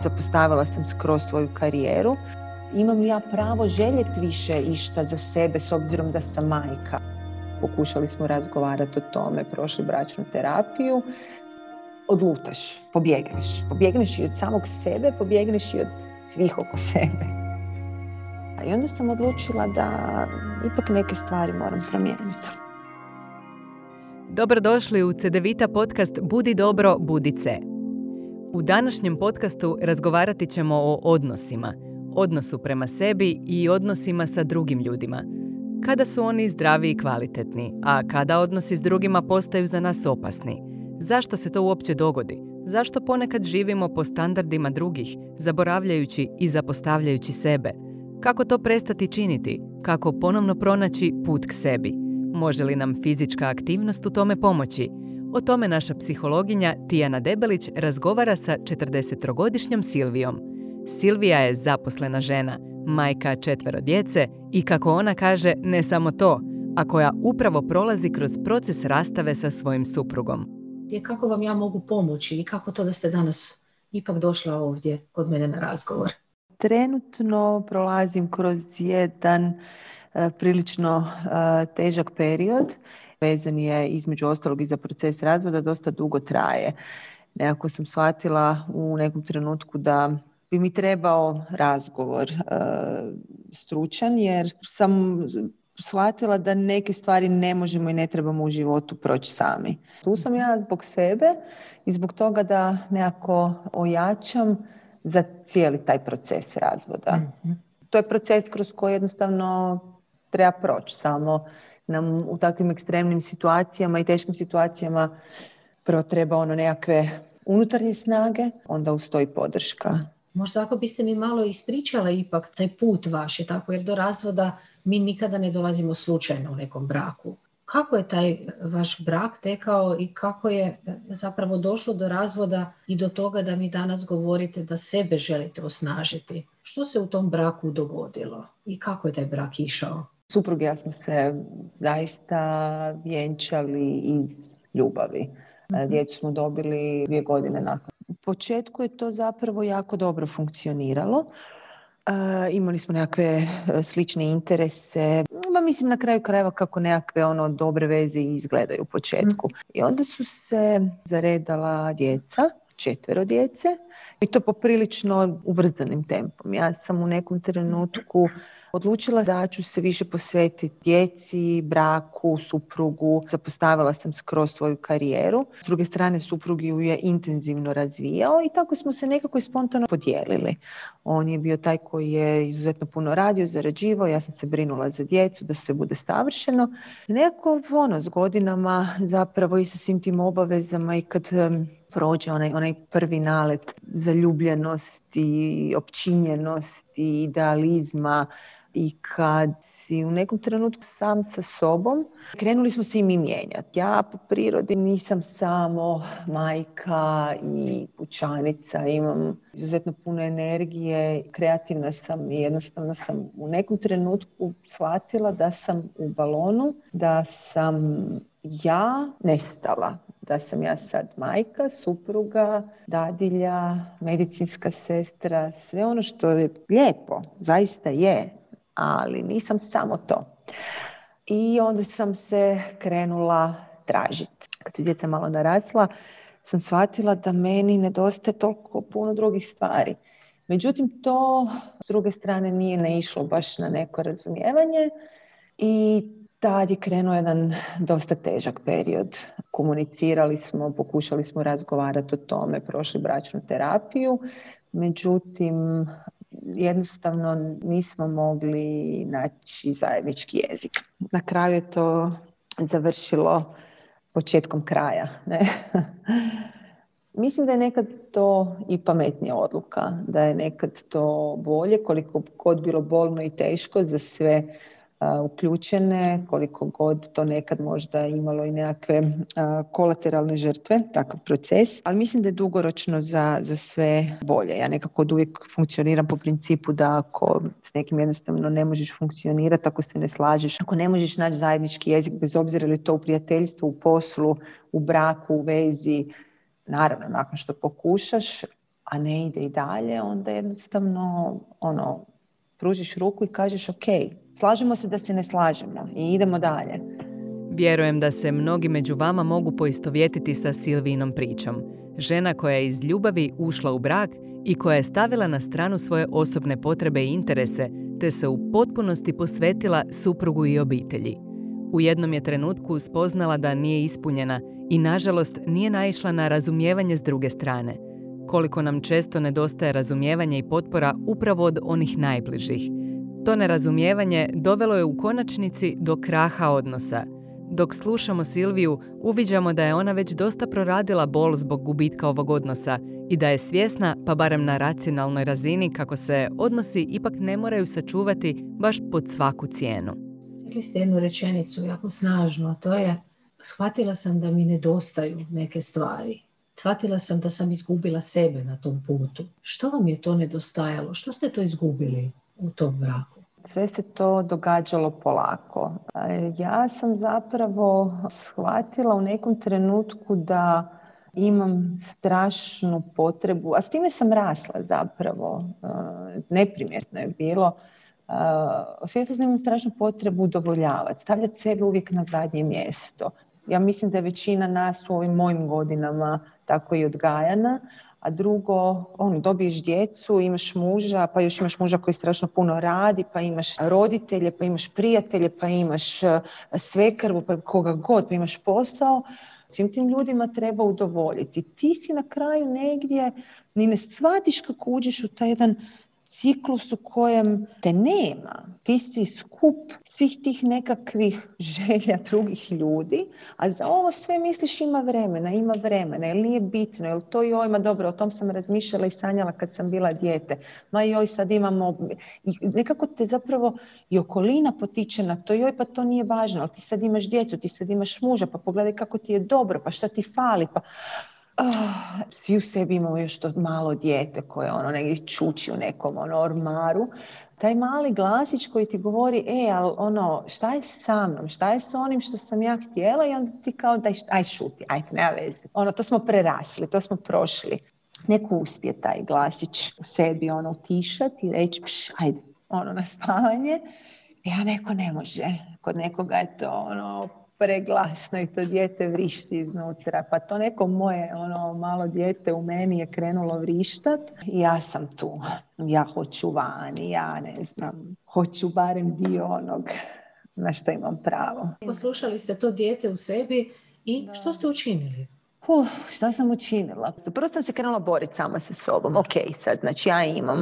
Zapostavila sam skroz svoju karijeru. Imam li ja pravo željeti više išta za sebe s obzirom da sam majka? Pokušali smo razgovarati o tome, prošli bračnu terapiju. Odlutaš, pobjegneš. Pobjegneš i od samog sebe, pobjegneš i od svih oko sebe. I onda sam odlučila da ipak neke stvari moram promijeniti. Dobrodošli u CDVita podcast Budi dobro, budice. U današnjem podcastu razgovarati ćemo o odnosima, odnosu prema sebi i odnosima sa drugim ljudima. Kada su oni zdravi i kvalitetni, a kada odnosi s drugima postaju za nas opasni. Zašto se to uopće dogodi? Zašto ponekad živimo po standardima drugih, zaboravljajući i zapostavljajući sebe? Kako to prestati činiti? Kako ponovno pronaći put k sebi? Može li nam fizička aktivnost u tome pomoći? O tome naša psihologinja Tijana Debelić razgovara sa 40-godišnjom Silvijom. Silvija je zaposlena žena, majka četvero djece i kako ona kaže ne samo to, a koja upravo prolazi kroz proces rastave sa svojim suprugom. Kako vam ja mogu pomoći i kako to da ste danas ipak došla ovdje kod mene na razgovor? Trenutno prolazim kroz jedan e, prilično e, težak period vezan je između ostalog i za proces razvoda dosta dugo traje. Nekako sam shvatila u nekom trenutku da bi mi trebao razgovor e, stručan jer sam shvatila da neke stvari ne možemo i ne trebamo u životu proći sami. Tu sam ja zbog sebe i zbog toga da nekako ojačam za cijeli taj proces razvoda. Mhm. To je proces kroz koji jednostavno treba proći samo nam u takvim ekstremnim situacijama i teškim situacijama prvo treba ono nekakve unutarnje snage, onda ustoji podrška. Možda ako biste mi malo ispričala ipak taj put vaš je tako, jer do razvoda mi nikada ne dolazimo slučajno u nekom braku. Kako je taj vaš brak tekao i kako je zapravo došlo do razvoda i do toga da mi danas govorite da sebe želite osnažiti? Što se u tom braku dogodilo i kako je taj brak išao? Suprug ja smo se zaista vjenčali iz ljubavi. Mhm. Djecu smo dobili dvije godine nakon. U početku je to zapravo jako dobro funkcioniralo. imali smo nekakve e, slične interese. Ma mislim na kraju krajeva kako nekakve ono dobre veze izgledaju u početku. Mhm. I onda su se zaredala djeca, četvero djece i to poprilično ubrzanim tempom. Ja sam u nekom trenutku odlučila da ću se više posvetiti djeci, braku, suprugu. Zapostavila sam skroz svoju karijeru. S druge strane, suprug ju je intenzivno razvijao i tako smo se nekako spontano podijelili. On je bio taj koji je izuzetno puno radio, zarađivao, ja sam se brinula za djecu, da sve bude savršeno. Nekako ono, s godinama zapravo i sa svim tim obavezama i kad prođe onaj, onaj prvi nalet zaljubljenosti, općinjenosti, idealizma, i kad si u nekom trenutku sam sa sobom, krenuli smo se i mi mijenjati. Ja po prirodi nisam samo majka i pučanica, imam izuzetno puno energije, kreativna sam i jednostavno sam u nekom trenutku shvatila da sam u balonu, da sam ja nestala, da sam ja sad majka, supruga, dadilja, medicinska sestra, sve ono što je lijepo, zaista je, ali nisam samo to. I onda sam se krenula tražiti. Kad su djeca malo narasla, sam shvatila da meni nedostaje toliko puno drugih stvari. Međutim, to s druge strane nije naišlo baš na neko razumijevanje i tad je krenuo jedan dosta težak period. Komunicirali smo, pokušali smo razgovarati o tome, prošli bračnu terapiju, međutim jednostavno nismo mogli naći zajednički jezik. Na kraju je to završilo početkom kraja. Ne? Mislim da je nekad to i pametnija odluka, da je nekad to bolje, koliko god bilo bolno i teško za sve uključene, koliko god to nekad možda imalo i nekakve kolateralne žrtve, takav proces, ali mislim da je dugoročno za, za sve bolje. Ja nekako od uvijek funkcioniram po principu da ako s nekim jednostavno ne možeš funkcionirati, ako se ne slažeš, ako ne možeš naći zajednički jezik, bez obzira li to u prijateljstvu, u poslu, u braku, u vezi, naravno nakon što pokušaš, a ne ide i dalje, onda jednostavno ono, pružiš ruku i kažeš ok, slažemo se da se ne slažemo i idemo dalje. Vjerujem da se mnogi među vama mogu poistovjetiti sa Silvinom pričom. Žena koja je iz ljubavi ušla u brak i koja je stavila na stranu svoje osobne potrebe i interese, te se u potpunosti posvetila suprugu i obitelji. U jednom je trenutku spoznala da nije ispunjena i nažalost nije naišla na razumijevanje s druge strane. Koliko nam često nedostaje razumijevanja i potpora upravo od onih najbližih. To nerazumijevanje dovelo je u konačnici do kraha odnosa – dok slušamo Silviju, uviđamo da je ona već dosta proradila bol zbog gubitka ovog odnosa i da je svjesna, pa barem na racionalnoj razini, kako se odnosi ipak ne moraju sačuvati baš pod svaku cijenu. Rekli ste jednu rečenicu jako snažno, a to je shvatila sam da mi nedostaju neke stvari. Shvatila sam da sam izgubila sebe na tom putu. Što vam je to nedostajalo? Što ste to izgubili u tom braku? Sve se to događalo polako. Ja sam zapravo shvatila u nekom trenutku da imam strašnu potrebu, a s time sam rasla zapravo, neprimjetno je bilo, osjetila sam imam strašnu potrebu udovoljavati, stavljati sebe uvijek na zadnje mjesto. Ja mislim da je većina nas u ovim mojim godinama tako i odgajana, a drugo, ono, dobiješ djecu, imaš muža, pa još imaš muža koji strašno puno radi, pa imaš roditelje, pa imaš prijatelje, pa imaš e, svekrvu, pa koga god, pa imaš posao. Svim tim ljudima treba udovoljiti. Ti si na kraju negdje, ni ne shvatiš kako uđeš u taj jedan ciklus u kojem te nema. Ti si skup svih tih nekakvih želja drugih ljudi, a za ovo sve misliš ima vremena, ima vremena, jel nije bitno, jel to joj, ma dobro, o tom sam razmišljala i sanjala kad sam bila dijete, ma joj sad imamo, i nekako te zapravo i okolina potiče na to, joj pa to nije važno, ali ti sad imaš djecu, ti sad imaš muža, pa pogledaj kako ti je dobro, pa šta ti fali, pa oh, svi u sebi imamo još to malo dijete koje ono negdje čuči u nekom ono ormaru. Taj mali glasić koji ti govori, e, ali ono, šta je sa mnom, šta je s onim što sam ja htjela i onda ti kao daj, aj šuti, ajde, nema veze. Ono, to smo prerasli, to smo prošli. Neko uspije taj glasić u sebi ono utišati i reći, pš, ajde, ono na spavanje. Ja neko ne može. Kod nekoga je to ono preglasno i to dijete vrišti iznutra. Pa to neko moje ono malo dijete u meni je krenulo vrištat i ja sam tu. Ja hoću vani, ja ne znam, hoću barem dio onog na što imam pravo. Poslušali ste to dijete u sebi i što ste učinili? Uh, šta sam učinila? Prvo sam se krenula boriti sama sa sobom. Ok, sad, znači ja imam,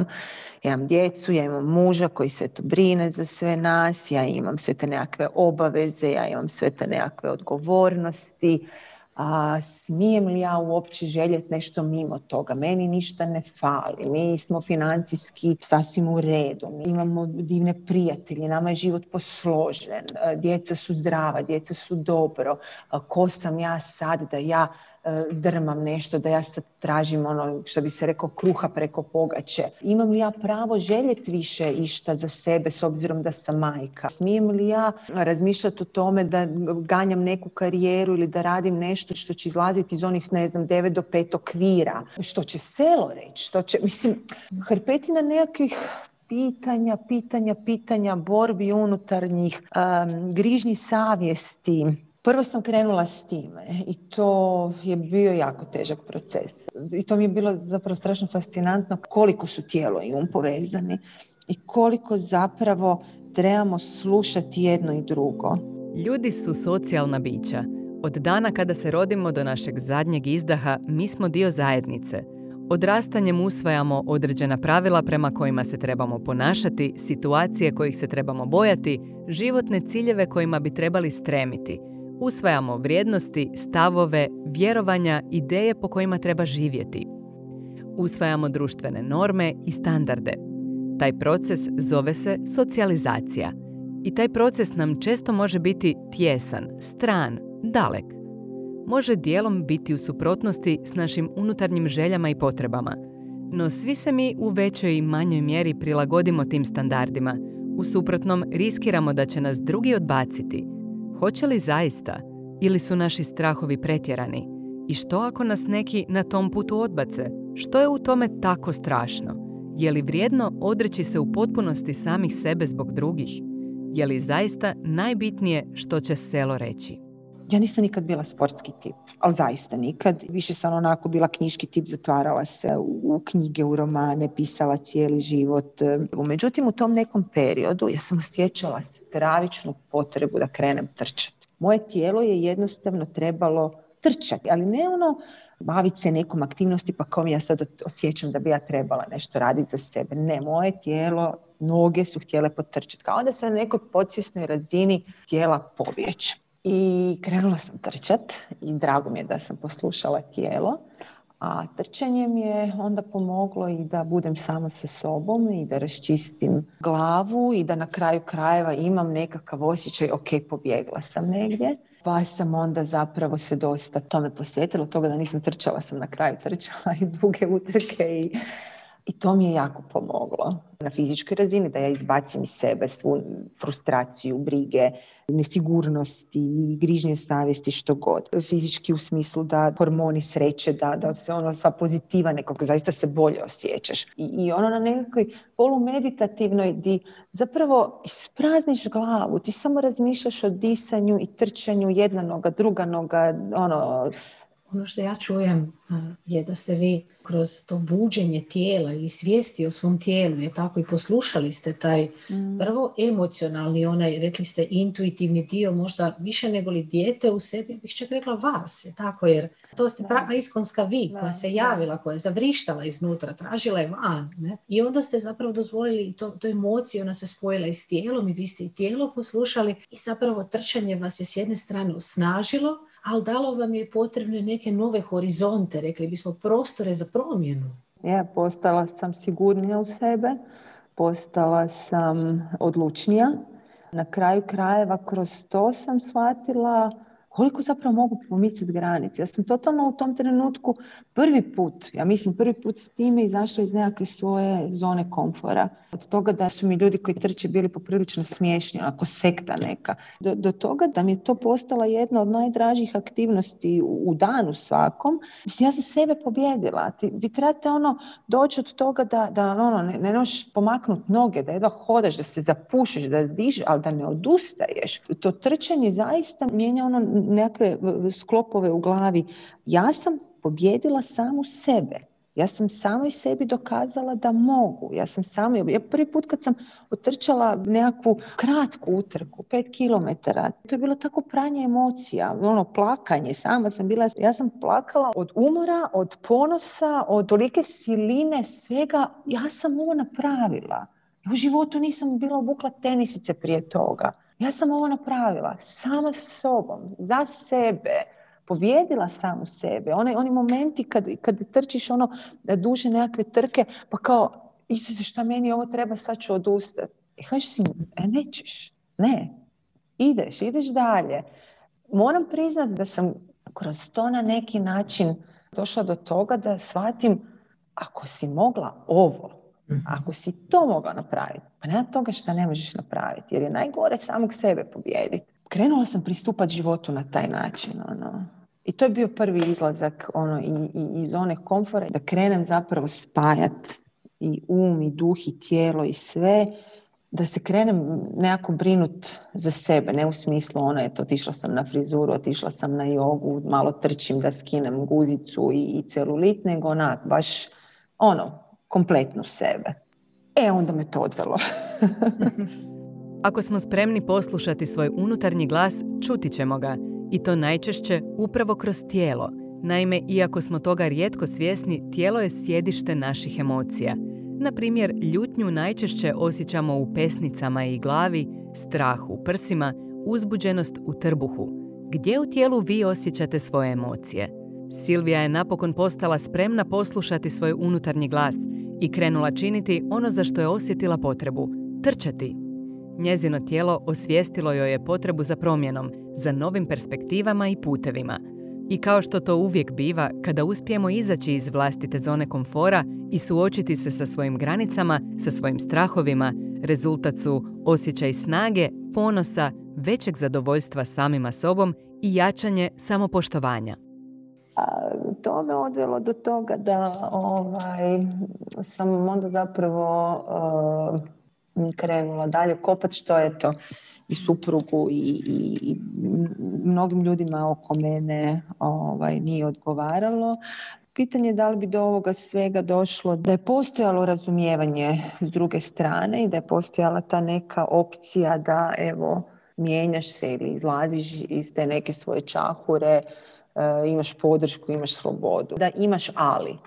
ja imam djecu, ja imam muža koji se to brine za sve nas, ja imam sve te nekakve obaveze, ja imam sve te nekakve odgovornosti. A smijem li ja uopće željeti nešto mimo toga? Meni ništa ne fali, mi smo financijski sasvim u redu, mi imamo divne prijatelje, nama je život posložen, djeca su zdrava, djeca su dobro, ko sam ja sad da ja drmam nešto, da ja sad tražim ono što bi se rekao kruha preko pogače. Imam li ja pravo željeti više išta za sebe s obzirom da sam majka? Smijem li ja razmišljati o tome da ganjam neku karijeru ili da radim nešto što će izlaziti iz onih, ne znam, 9 do 5 okvira? Što će selo reći? Što će, mislim, hrpetina nekakvih pitanja, pitanja, pitanja, borbi unutarnjih, um, grižnji savjesti, Prvo sam krenula s time i to je bio jako težak proces. I to mi je bilo zapravo strašno fascinantno koliko su tijelo i um povezani i koliko zapravo trebamo slušati jedno i drugo. Ljudi su socijalna bića. Od dana kada se rodimo do našeg zadnjeg izdaha, mi smo dio zajednice. Odrastanjem usvajamo određena pravila prema kojima se trebamo ponašati, situacije kojih se trebamo bojati, životne ciljeve kojima bi trebali stremiti – Usvajamo vrijednosti, stavove, vjerovanja, ideje po kojima treba živjeti. Usvajamo društvene norme i standarde. Taj proces zove se socijalizacija. I taj proces nam često može biti tjesan, stran, dalek. Može dijelom biti u suprotnosti s našim unutarnjim željama i potrebama. No svi se mi u većoj i manjoj mjeri prilagodimo tim standardima. U suprotnom riskiramo da će nas drugi odbaciti – Hoće li zaista? Ili su naši strahovi pretjerani? I što ako nas neki na tom putu odbace? Što je u tome tako strašno? Je li vrijedno odreći se u potpunosti samih sebe zbog drugih? Je li zaista najbitnije što će selo reći? Ja nisam nikad bila sportski tip, ali zaista nikad. Više sam onako bila knjiški tip, zatvarala se u knjige, u romane, pisala cijeli život. Međutim, u tom nekom periodu ja sam osjećala stravičnu potrebu da krenem trčati. Moje tijelo je jednostavno trebalo trčati, ali ne ono baviti se nekom aktivnosti pa kao ja sad osjećam da bi ja trebala nešto raditi za sebe. Ne, moje tijelo, noge su htjele potrčati. Kao da sam na nekoj podsvjesnoj razini htjela pobjeći. I krenula sam trčat i drago mi je da sam poslušala tijelo. A trčanje mi je onda pomoglo i da budem sama sa sobom i da raščistim glavu i da na kraju krajeva imam nekakav osjećaj ok, pobjegla sam negdje. Pa sam onda zapravo se dosta tome posjetila, toga da nisam trčala sam na kraju trčala i duge utrke i i to mi je jako pomoglo na fizičkoj razini da ja izbacim iz sebe svu frustraciju, brige, nesigurnosti, grižnje savjesti, što god. Fizički u smislu da hormoni sreće, da, da se ono sva pozitiva nekako zaista se bolje osjećaš. I, i ono na nekakvoj polumeditativnoj di zapravo isprazniš glavu, ti samo razmišljaš o disanju i trčanju jedna noga, druga noga, ono, ono što ja čujem je da ste vi kroz to buđenje tijela i svijesti o svom tijelu, je tako i poslušali ste taj mm. prvo emocionalni, onaj, rekli ste, intuitivni dio, možda više nego li dijete u sebi, bih čak rekla vas, je tako, jer to ste prava iskonska vi, koja se javila, koja je zavrištala iznutra, tražila je van, ne? I onda ste zapravo dozvolili to, to emociju, ona se spojila i s tijelom i vi ste i tijelo poslušali i zapravo trčanje vas je s jedne strane osnažilo, ali dalo vam je potrebne neke nove horizonte, rekli bismo prostore za promjenu. Ja, postala sam sigurnija u sebe, postala sam odlučnija. Na kraju krajeva kroz to sam shvatila koliko zapravo mogu pomicati granice. Ja sam totalno u tom trenutku prvi put, ja mislim prvi put s time izašla iz nekakve svoje zone komfora. Od toga da su mi ljudi koji trče bili poprilično smiješni, ako sekta neka. Do, do toga da mi je to postala jedna od najdražih aktivnosti u, u danu svakom. Mislim, ja sam sebe pobjedila. Ti, vi trebate ono doći od toga da, da ono, ne, ne pomaknuti noge, da jedva hodaš, da se zapušiš, da dižeš, ali da ne odustaješ. To trčanje zaista mijenja ono nekakve sklopove u glavi. Ja sam pobjedila samu sebe. Ja sam samoj sebi dokazala da mogu. Ja sam samo, ja prvi put kad sam otrčala nekakvu kratku utrku, pet kilometara, to je bilo tako pranje emocija, ono plakanje, sama sam bila, ja sam plakala od umora, od ponosa, od tolike siline, svega, ja sam ovo napravila. u životu nisam bila obukla tenisice prije toga. Ja sam ovo napravila sama sa sobom, za sebe, povjedila samu sebe. Oni, oni momenti kad, kad trčiš ono duže nekakve trke, pa kao, Isuse, šta meni ovo treba, sad ću odustati. I kažeš si, e, nećeš, ne, ideš, ideš dalje. Moram priznati da sam kroz to na neki način došla do toga da shvatim ako si mogla ovo. Ako si to mogla napraviti, pa nema toga što ne možeš napraviti, jer je najgore samog sebe pobijediti. Krenula sam pristupati životu na taj način. Ono. I to je bio prvi izlazak ono, i, i, iz zone komfora, da krenem zapravo spajat i um, i duh, i tijelo, i sve, da se krenem nekako brinut za sebe, ne u smislu ono, eto, otišla sam na frizuru, otišla sam na jogu, malo trčim da skinem guzicu i, i celulit, nego onak, baš ono, kompletnu sebe. E, onda me to odvelo. Ako smo spremni poslušati svoj unutarnji glas, čuti ćemo ga. I to najčešće upravo kroz tijelo. Naime, iako smo toga rijetko svjesni, tijelo je sjedište naših emocija. Na primjer, ljutnju najčešće osjećamo u pesnicama i glavi, strah u prsima, uzbuđenost u trbuhu. Gdje u tijelu vi osjećate svoje emocije? Silvija je napokon postala spremna poslušati svoj unutarnji glas i krenula činiti ono za što je osjetila potrebu trčati. Njezino tijelo osvijestilo joj je potrebu za promjenom, za novim perspektivama i putevima. I kao što to uvijek biva, kada uspijemo izaći iz vlastite zone komfora i suočiti se sa svojim granicama, sa svojim strahovima, rezultat su osjećaj snage, ponosa, većeg zadovoljstva samima sobom i jačanje samopoštovanja. A to me odvelo do toga da ovaj, sam onda zapravo uh, krenula dalje kopat što je to i suprugu i, i, i mnogim ljudima oko mene ovaj, nije odgovaralo. Pitanje je da li bi do ovoga svega došlo da je postojalo razumijevanje s druge strane i da je postojala ta neka opcija da evo mijenjaš se ili izlaziš iz te neke svoje čahure, imaš podršku, imaš slobodu. Da imaš ali.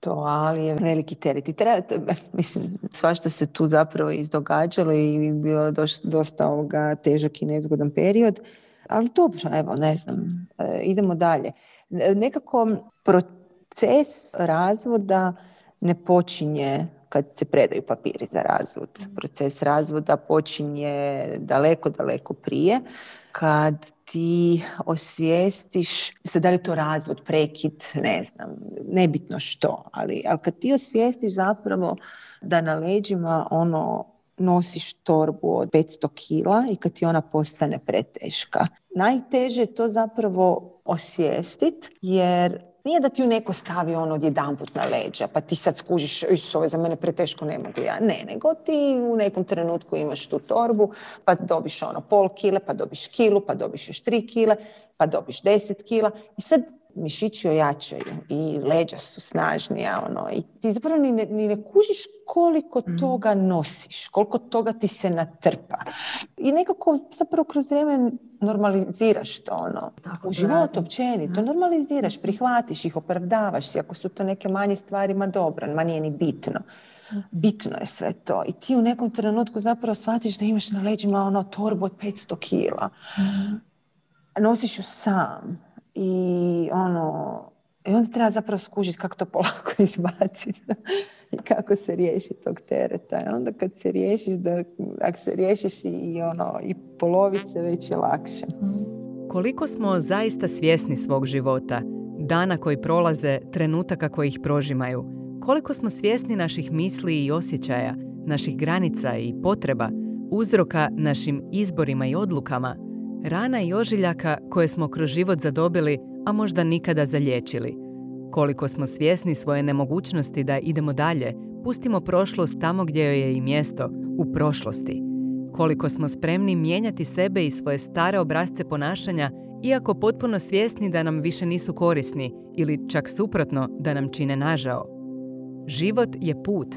To ali je veliki teret. I treba, mislim, svašta se tu zapravo izdogađalo i bilo dosta ovoga težak i nezgodan period. Ali dobro, evo, ne znam, e, idemo dalje. Nekako proces razvoda ne počinje kad se predaju papiri za razvod. Proces razvoda počinje daleko, daleko prije kad ti osvijestiš, sad da li to razvod, prekid, ne znam, nebitno što, ali, ali kad ti osvijestiš zapravo da na leđima ono nosiš torbu od 500 kila i kad ti ona postane preteška. Najteže je to zapravo osvijestit jer nije da ti ju neko stavi ono odjedanput na leđa, pa ti sad skužiš, ovo je za mene preteško, ne mogu ja. Ne, nego ti u nekom trenutku imaš tu torbu, pa dobiš ono pol kile, pa dobiš kilu, pa dobiš još tri kile, pa dobiš deset kila. I sad mišići ojačaju i leđa su snažnija ono, i ti zapravo ni ne, ni ne kužiš koliko mm. toga nosiš, koliko toga ti se natrpa. I nekako zapravo kroz vrijeme normaliziraš to ono. Tako, u životu općenito, mm. normaliziraš, prihvatiš ih, opravdavaš si. Ako su to neke manje stvari, ma dobro, ma nije ni bitno. Mm. Bitno je sve to. I ti u nekom trenutku zapravo shvatiš da imaš na leđima ono torbu od 500 kila. Mm. Nosiš ju sam i ono, i onda treba zapravo skužiti kako to polako izbaciti i kako se riješi tog tereta. I onda kad se riješiš, da, ako se riješiš i, ono, i polovice, već je lakše. Koliko smo zaista svjesni svog života, dana koji prolaze, trenutaka koji ih prožimaju, koliko smo svjesni naših misli i osjećaja, naših granica i potreba, uzroka našim izborima i odlukama, rana i ožiljaka koje smo kroz život zadobili, a možda nikada zalječili. Koliko smo svjesni svoje nemogućnosti da idemo dalje, pustimo prošlost tamo gdje joj je i mjesto, u prošlosti. Koliko smo spremni mijenjati sebe i svoje stare obrazce ponašanja, iako potpuno svjesni da nam više nisu korisni ili čak suprotno da nam čine nažao. Život je put.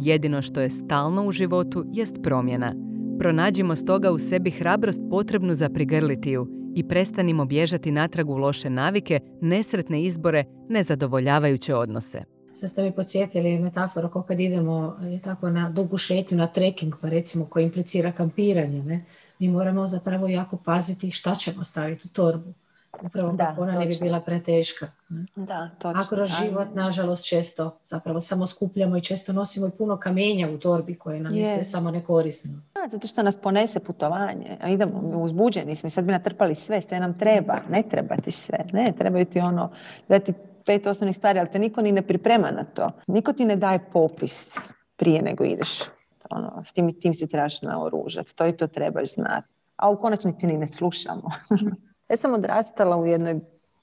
Jedino što je stalno u životu jest promjena – Pronađimo stoga u sebi hrabrost potrebnu za prigrlitiju i prestanimo bježati natrag u loše navike, nesretne izbore, nezadovoljavajuće odnose. Sad ste mi podsjetili metaforu kako kad idemo tako na dugu šetnju, na trekking, pa recimo koji implicira kampiranje. Ne? Mi moramo zapravo jako paziti šta ćemo staviti u torbu. Upravo da, kako ona ne bi bila preteška. Da, točno. A kroz život, nažalost, često zapravo samo skupljamo i često nosimo i puno kamenja u torbi koje nam je sve samo nekorisno. Da, zato što nas ponese putovanje. A idemo, uzbuđeni smo sad bi natrpali sve, sve nam treba. Ne treba ti sve. Ne, trebaju ti ono, da ti pet osnovnih stvari, ali te niko ni ne priprema na to. Niko ti ne daje popis prije nego ideš. Ono, s tim, tim se trebaš naoružati. To i to trebaš znati. A u konačnici ni ne slušamo. Ja sam odrastala u jednoj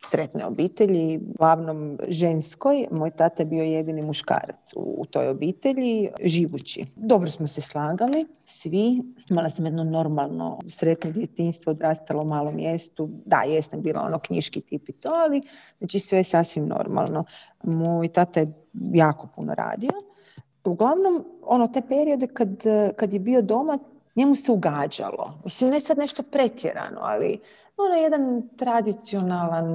sretnoj obitelji, glavnom ženskoj. Moj tata je bio jedini muškarac u, toj obitelji, živući. Dobro smo se slagali, svi. Imala sam jedno normalno sretno djetinstvo, odrastala u malom mjestu. Da, jesam bila ono knjiški tip i to, ali znači sve je sasvim normalno. Moj tata je jako puno radio. Uglavnom, ono, te periode kad, kad je bio doma, njemu se ugađalo. Mislim, ne sad nešto pretjerano, ali ono jedan tradicionalan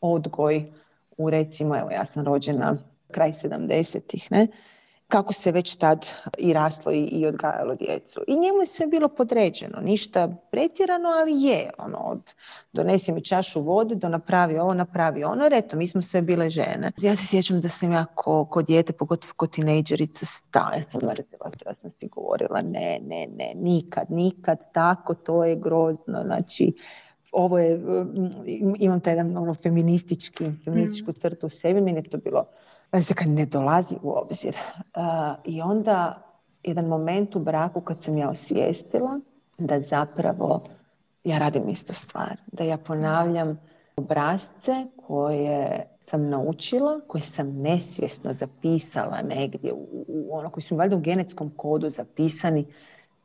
odgoj u recimo, evo ja sam rođena kraj 70-ih, ne? kako se već tad i raslo i, i odgajalo djecu. I njemu je sve bilo podređeno, ništa pretjerano, ali je. Ono, od donesi mi čašu vode, do napravi ovo, napravi ono, jer eto, mi smo sve bile žene. Ja se sjećam da sam ja ko, ko dijete, pogotovo ko tinejdžerica, sta, ja sam mrzila ja sam si govorila, ne, ne, ne, nikad, nikad tako, to je grozno, znači, ovo je, imam taj jedan ono, feministički, feminističku mm. crtu u sebi, meni je to bilo, se kad ne dolazi u obzir. I onda jedan moment u braku kad sam ja osvijestila da zapravo ja radim isto stvar, da ja ponavljam obrazce koje sam naučila, koje sam nesvjesno zapisala negdje, u, u ono koji su valjda u genetskom kodu zapisani,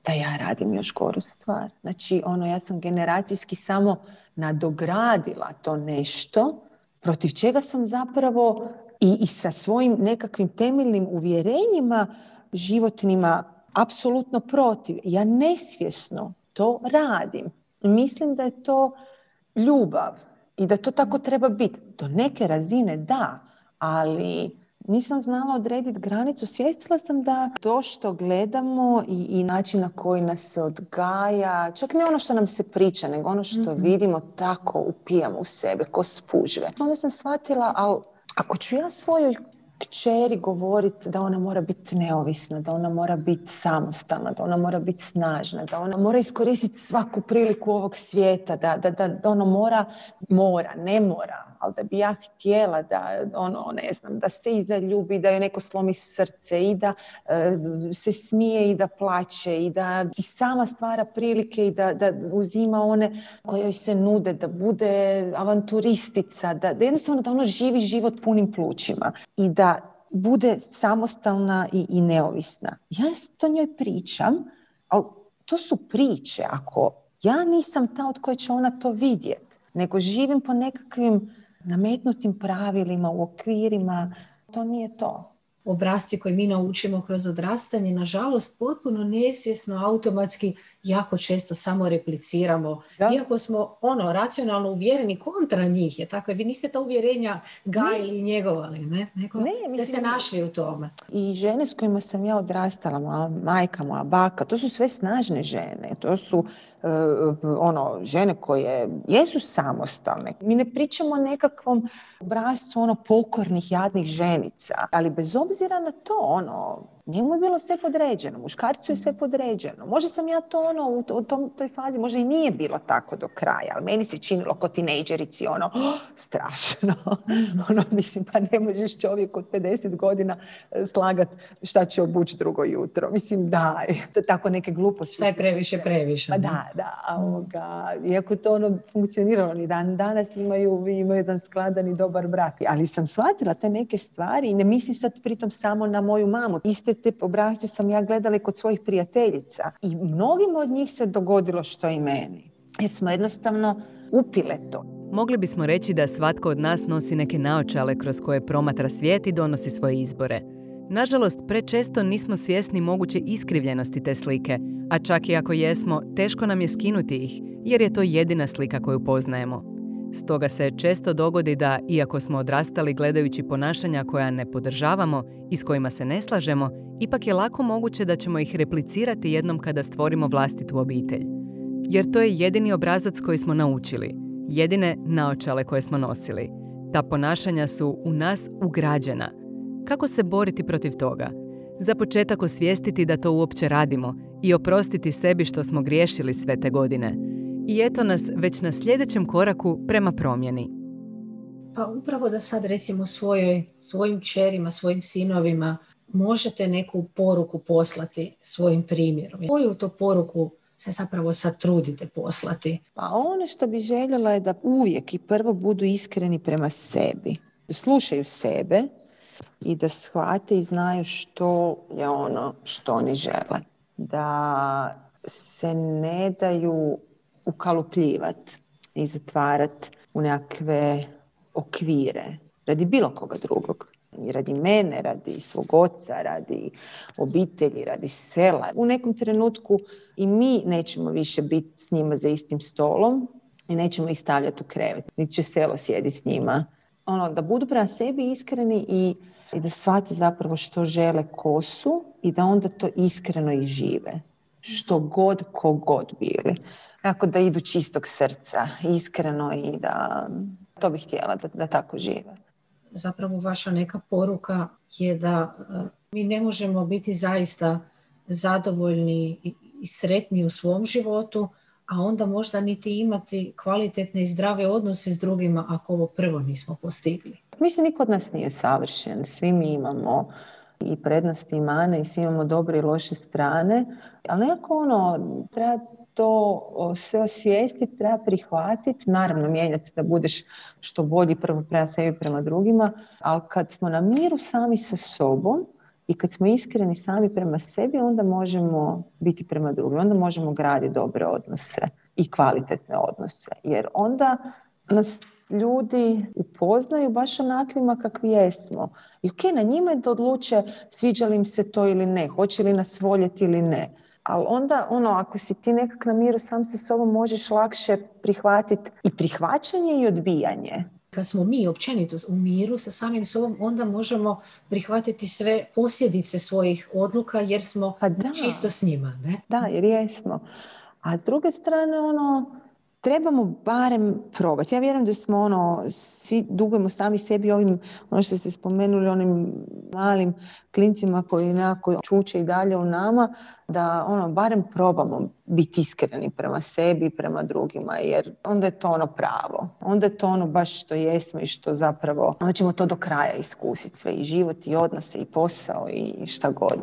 da ja radim još goru stvar. Znači, ono, ja sam generacijski samo nadogradila to nešto protiv čega sam zapravo i, i sa svojim nekakvim temeljnim uvjerenjima životnima apsolutno protiv. Ja nesvjesno to radim. Mislim da je to ljubav i da to tako treba biti. Do neke razine da, ali nisam znala odrediti granicu. Svjestila sam da to što gledamo i, i način na koji nas se odgaja, čak ne ono što nam se priča, nego ono što mhm. vidimo tako upijamo u sebe, ko spužve. Onda sam shvatila, ali ako ću ja svojoj kćeri govoriti da ona mora biti neovisna, da ona mora biti samostalna, da ona mora biti snažna, da ona mora iskoristiti svaku priliku ovog svijeta, da, da, da, da ona mora, mora, ne mora, ali da bi ja htjela da ono, ne znam, da se i zaljubi, da joj neko slomi srce i da e, se smije i da plaće i da si sama stvara prilike i da, da uzima one koje joj se nude, da bude avanturistica, da, da jednostavno da ono živi život punim plućima i da bude samostalna i, i neovisna. Ja to njoj pričam, ali to su priče. Ako ja nisam ta od koje će ona to vidjeti, nego živim po nekakvim nametnutim pravilima, u okvirima, to nije to. Obrazci koje mi naučimo kroz odrastanje, nažalost, potpuno nesvjesno, automatski, jako često samo repliciramo. Iako smo ono, racionalno uvjereni kontra njih, je tako? Vi niste ta uvjerenja gajili i njegovali, ne? Neko ne, ste se našli u tome. I žene s kojima sam ja odrastala, moja majka, moja baka, to su sve snažne žene. To su e, ono, žene koje jesu samostalne. Mi ne pričamo o nekakvom obrazcu ono pokornih, jadnih ženica, ali bez obzira na to, ono, njemu je bilo sve podređeno, muškarcu je sve podređeno. Možda sam ja to ono u tom, toj fazi, možda i nije bilo tako do kraja, ali meni se činilo kao tinejdžerici ono, oh, strašno. ono, mislim, pa ne možeš čovjek od 50 godina e, slagat šta će obući drugo jutro. Mislim, to tako neke gluposti. Šta je previše, previše. Pa da, da, ovoga, iako to ono funkcioniralo ni dan danas imaju, imaju jedan skladan i dobar brak. Ali sam shvatila te neke stvari i ne mislim sad pritom samo na moju mamu. Iste te obrazce sam ja gledala kod svojih prijateljica i mnogim od njih se dogodilo što i meni. Jer smo jednostavno upile to. Mogli bismo reći da svatko od nas nosi neke naočale kroz koje promatra svijet i donosi svoje izbore. Nažalost, prečesto nismo svjesni moguće iskrivljenosti te slike, a čak i ako jesmo, teško nam je skinuti ih, jer je to jedina slika koju poznajemo. Stoga se često dogodi da, iako smo odrastali gledajući ponašanja koja ne podržavamo i s kojima se ne slažemo, ipak je lako moguće da ćemo ih replicirati jednom kada stvorimo vlastitu obitelj. Jer to je jedini obrazac koji smo naučili, jedine naočale koje smo nosili. Ta ponašanja su u nas ugrađena. Kako se boriti protiv toga? Za početak osvijestiti da to uopće radimo i oprostiti sebi što smo griješili sve te godine – i eto nas već na sljedećem koraku prema promjeni. Pa upravo da sad recimo svojoj, svojim kćerima, svojim sinovima možete neku poruku poslati svojim primjerom. Koju to poruku se zapravo sad trudite poslati? Pa ono što bi željela je da uvijek i prvo budu iskreni prema sebi. Da slušaju sebe i da shvate i znaju što je ono što oni žele. Da se ne daju ukalupljivati i zatvarati u nekakve okvire radi bilo koga drugog. Radi mene, radi svog oca, radi obitelji, radi sela. U nekom trenutku i mi nećemo više biti s njima za istim stolom i nećemo ih stavljati u krevet. Niti će selo sjediti s njima. Ono, da budu prema sebi iskreni i, i da shvate zapravo što žele ko su i da onda to iskreno i žive. Što god, kogod bili. Kako da idu čistog srca, iskreno i da to bih htjela da, da tako žive. Zapravo vaša neka poruka je da e, mi ne možemo biti zaista zadovoljni i sretni u svom životu, a onda možda niti imati kvalitetne i zdrave odnose s drugima ako ovo prvo nismo postigli. Mislim, niko od nas nije savršen. Svi mi imamo i prednosti i mane i svi imamo dobre i loše strane, ali nekako ono, treba to sve osvijestiti, treba prihvatiti, naravno mijenjati se da budeš što bolji prvo prema sebi, prema drugima, ali kad smo na miru sami sa sobom i kad smo iskreni sami prema sebi, onda možemo biti prema drugima, onda možemo graditi dobre odnose i kvalitetne odnose. Jer onda nas ljudi upoznaju baš onakvima kakvi jesmo. I ok, na njima je da odluče sviđa li im se to ili ne, hoće li nas voljeti ili ne. Ali onda, ono, ako si ti nekak na miru sam sa sobom, možeš lakše prihvatiti i prihvaćanje i odbijanje. Kad smo mi općenito u miru sa samim sobom, onda možemo prihvatiti sve posljedice svojih odluka jer smo pa čisto s njima. Ne? Da, jer jesmo. A s druge strane, ono, trebamo barem probati. Ja vjerujem da smo ono, svi dugujemo sami sebi ovim, ono što ste spomenuli, onim malim klincima koji nekako čuče i dalje u nama, da ono, barem probamo biti iskreni prema sebi i prema drugima, jer onda je to ono pravo. Onda je to ono baš što jesmo i što zapravo, onda ćemo to do kraja iskusiti sve, i život, i odnose, i posao, i šta god.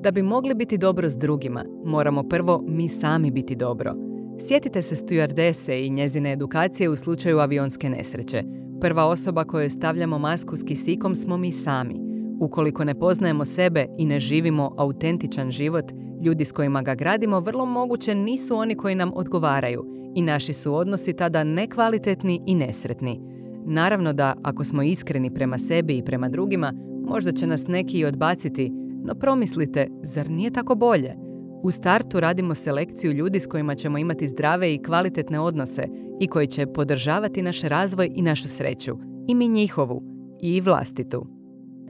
Da bi mogli biti dobro s drugima, moramo prvo mi sami biti dobro – Sjetite se stewardese i njezine edukacije u slučaju avionske nesreće. Prva osoba kojoj stavljamo masku s kisikom smo mi sami. Ukoliko ne poznajemo sebe i ne živimo autentičan život, ljudi s kojima ga gradimo vrlo moguće nisu oni koji nam odgovaraju i naši su odnosi tada nekvalitetni i nesretni. Naravno da, ako smo iskreni prema sebi i prema drugima, možda će nas neki i odbaciti, no promislite, zar nije tako bolje? U startu radimo selekciju ljudi s kojima ćemo imati zdrave i kvalitetne odnose i koji će podržavati naš razvoj i našu sreću. I mi njihovu. I vlastitu.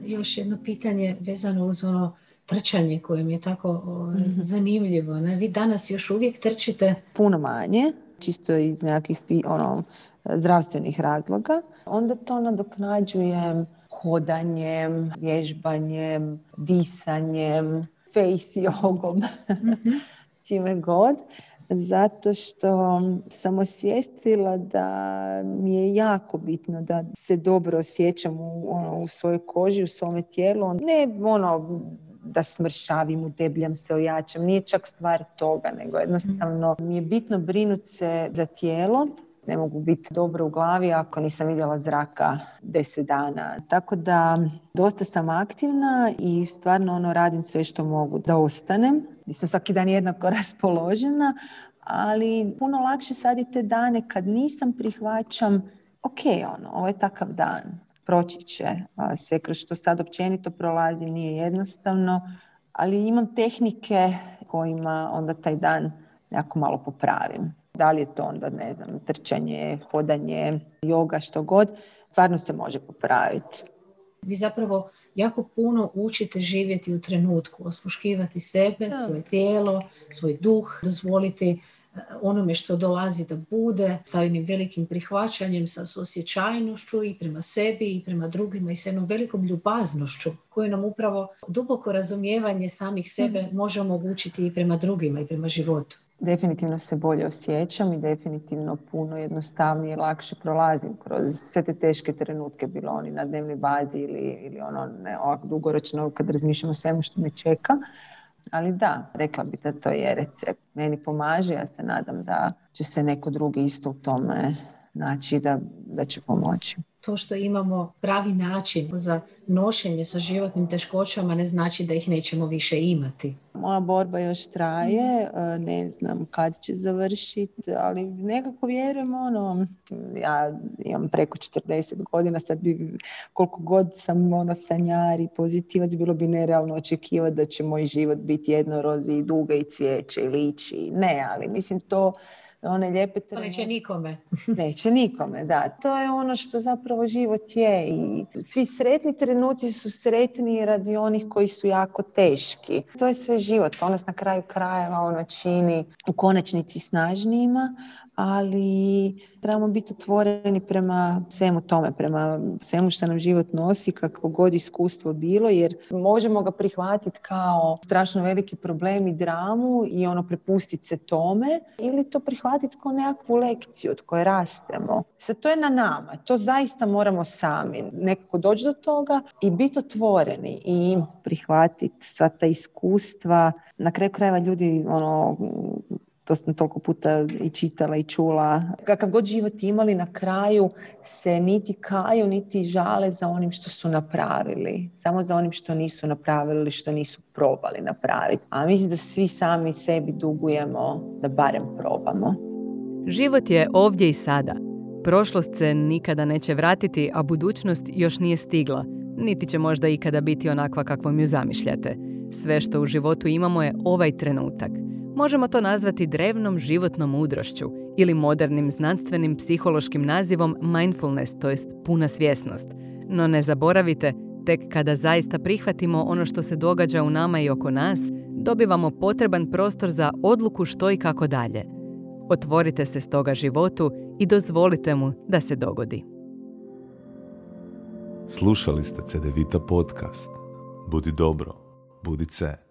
Još jedno pitanje vezano uz ono trčanje koje mi je tako mhm. zanimljivo. Ne? Vi danas još uvijek trčite? Puno manje, čisto iz nekakvih ono, zdravstvenih razloga. Onda to nadoknađujem hodanjem, vježbanjem, disanjem, face jogom, mm čime god, zato što sam osvijestila da mi je jako bitno da se dobro osjećam u, ono, u svojoj koži, u svome tijelu. Ne ono da smršavim, udebljam se, ojačam. Nije čak stvar toga, nego jednostavno mi je bitno brinuti se za tijelo ne mogu biti dobro u glavi ako nisam vidjela zraka deset dana. Tako da dosta sam aktivna i stvarno ono radim sve što mogu da ostanem. Nisam svaki dan jednako raspoložena, ali puno lakše sad i te dane kad nisam prihvaćam ok, ono, ovo je takav dan, proći će. Sve kroz što sad općenito prolazi nije jednostavno, ali imam tehnike kojima onda taj dan jako malo popravim. Da li je to onda, ne znam, trčanje, hodanje, joga, što god, stvarno se može popraviti. Vi zapravo jako puno učite živjeti u trenutku, osluškivati sebe, svoje tijelo, svoj duh, dozvoliti e, onome što dolazi da bude, sa jednim velikim prihvaćanjem, sa osjećajnošću i prema sebi i prema drugima i sa jednom velikom ljubaznošću koju nam upravo duboko razumijevanje samih sebe mhm. može omogućiti i prema drugima i prema životu definitivno se bolje osjećam i definitivno puno jednostavnije, lakše prolazim kroz sve te teške trenutke, bilo oni na dnevnoj bazi ili, ili ono ne, ovako dugoročno kad razmišljamo o svemu što me čeka. Ali da, rekla bi da to je recept. Meni pomaže, ja se nadam da će se neko drugi isto u tome naći da, da će pomoći to što imamo pravi način za nošenje sa životnim teškoćama ne znači da ih nećemo više imati. Moja borba još traje, e, ne znam kad će završiti, ali nekako vjerujem ono, ja imam preko 40 godina, sad bi koliko god sam ono sanjar i pozitivac, bilo bi nerealno očekivati da će moj život biti jednorozi i duga i cvijeće i liči. Ne, ali mislim to one lijepe To neće nikome. neće nikome, da. To je ono što zapravo život je i svi sretni trenuci su sretni radi onih koji su jako teški. To je sve život. To nas na kraju krajeva ono čini u konačnici snažnijima, ali trebamo biti otvoreni prema svemu tome, prema svemu što nam život nosi, kako god iskustvo bilo, jer možemo ga prihvatiti kao strašno veliki problem i dramu i ono prepustiti se tome, ili to prihvatiti kao nekakvu lekciju od koje rastemo. Sad to je na nama, to zaista moramo sami nekako doći do toga i biti otvoreni i prihvatiti sva ta iskustva. Na kraju krajeva ljudi ono, to sam toliko puta i čitala i čula. Kakav god život imali na kraju se niti kaju, niti žale za onim što su napravili. Samo za onim što nisu napravili ili što nisu probali napraviti. A mislim da svi sami sebi dugujemo da barem probamo. Život je ovdje i sada. Prošlost se nikada neće vratiti, a budućnost još nije stigla. Niti će možda ikada biti onakva kakvom ju zamišljate. Sve što u životu imamo je ovaj trenutak. Možemo to nazvati drevnom životnom mudrošću ili modernim znanstvenim psihološkim nazivom mindfulness, to jest puna svjesnost. No ne zaboravite, tek kada zaista prihvatimo ono što se događa u nama i oko nas, dobivamo potreban prostor za odluku što i kako dalje. Otvorite se stoga životu i dozvolite mu da se dogodi. Slušali ste CDVita podcast. Budi dobro, budi ce.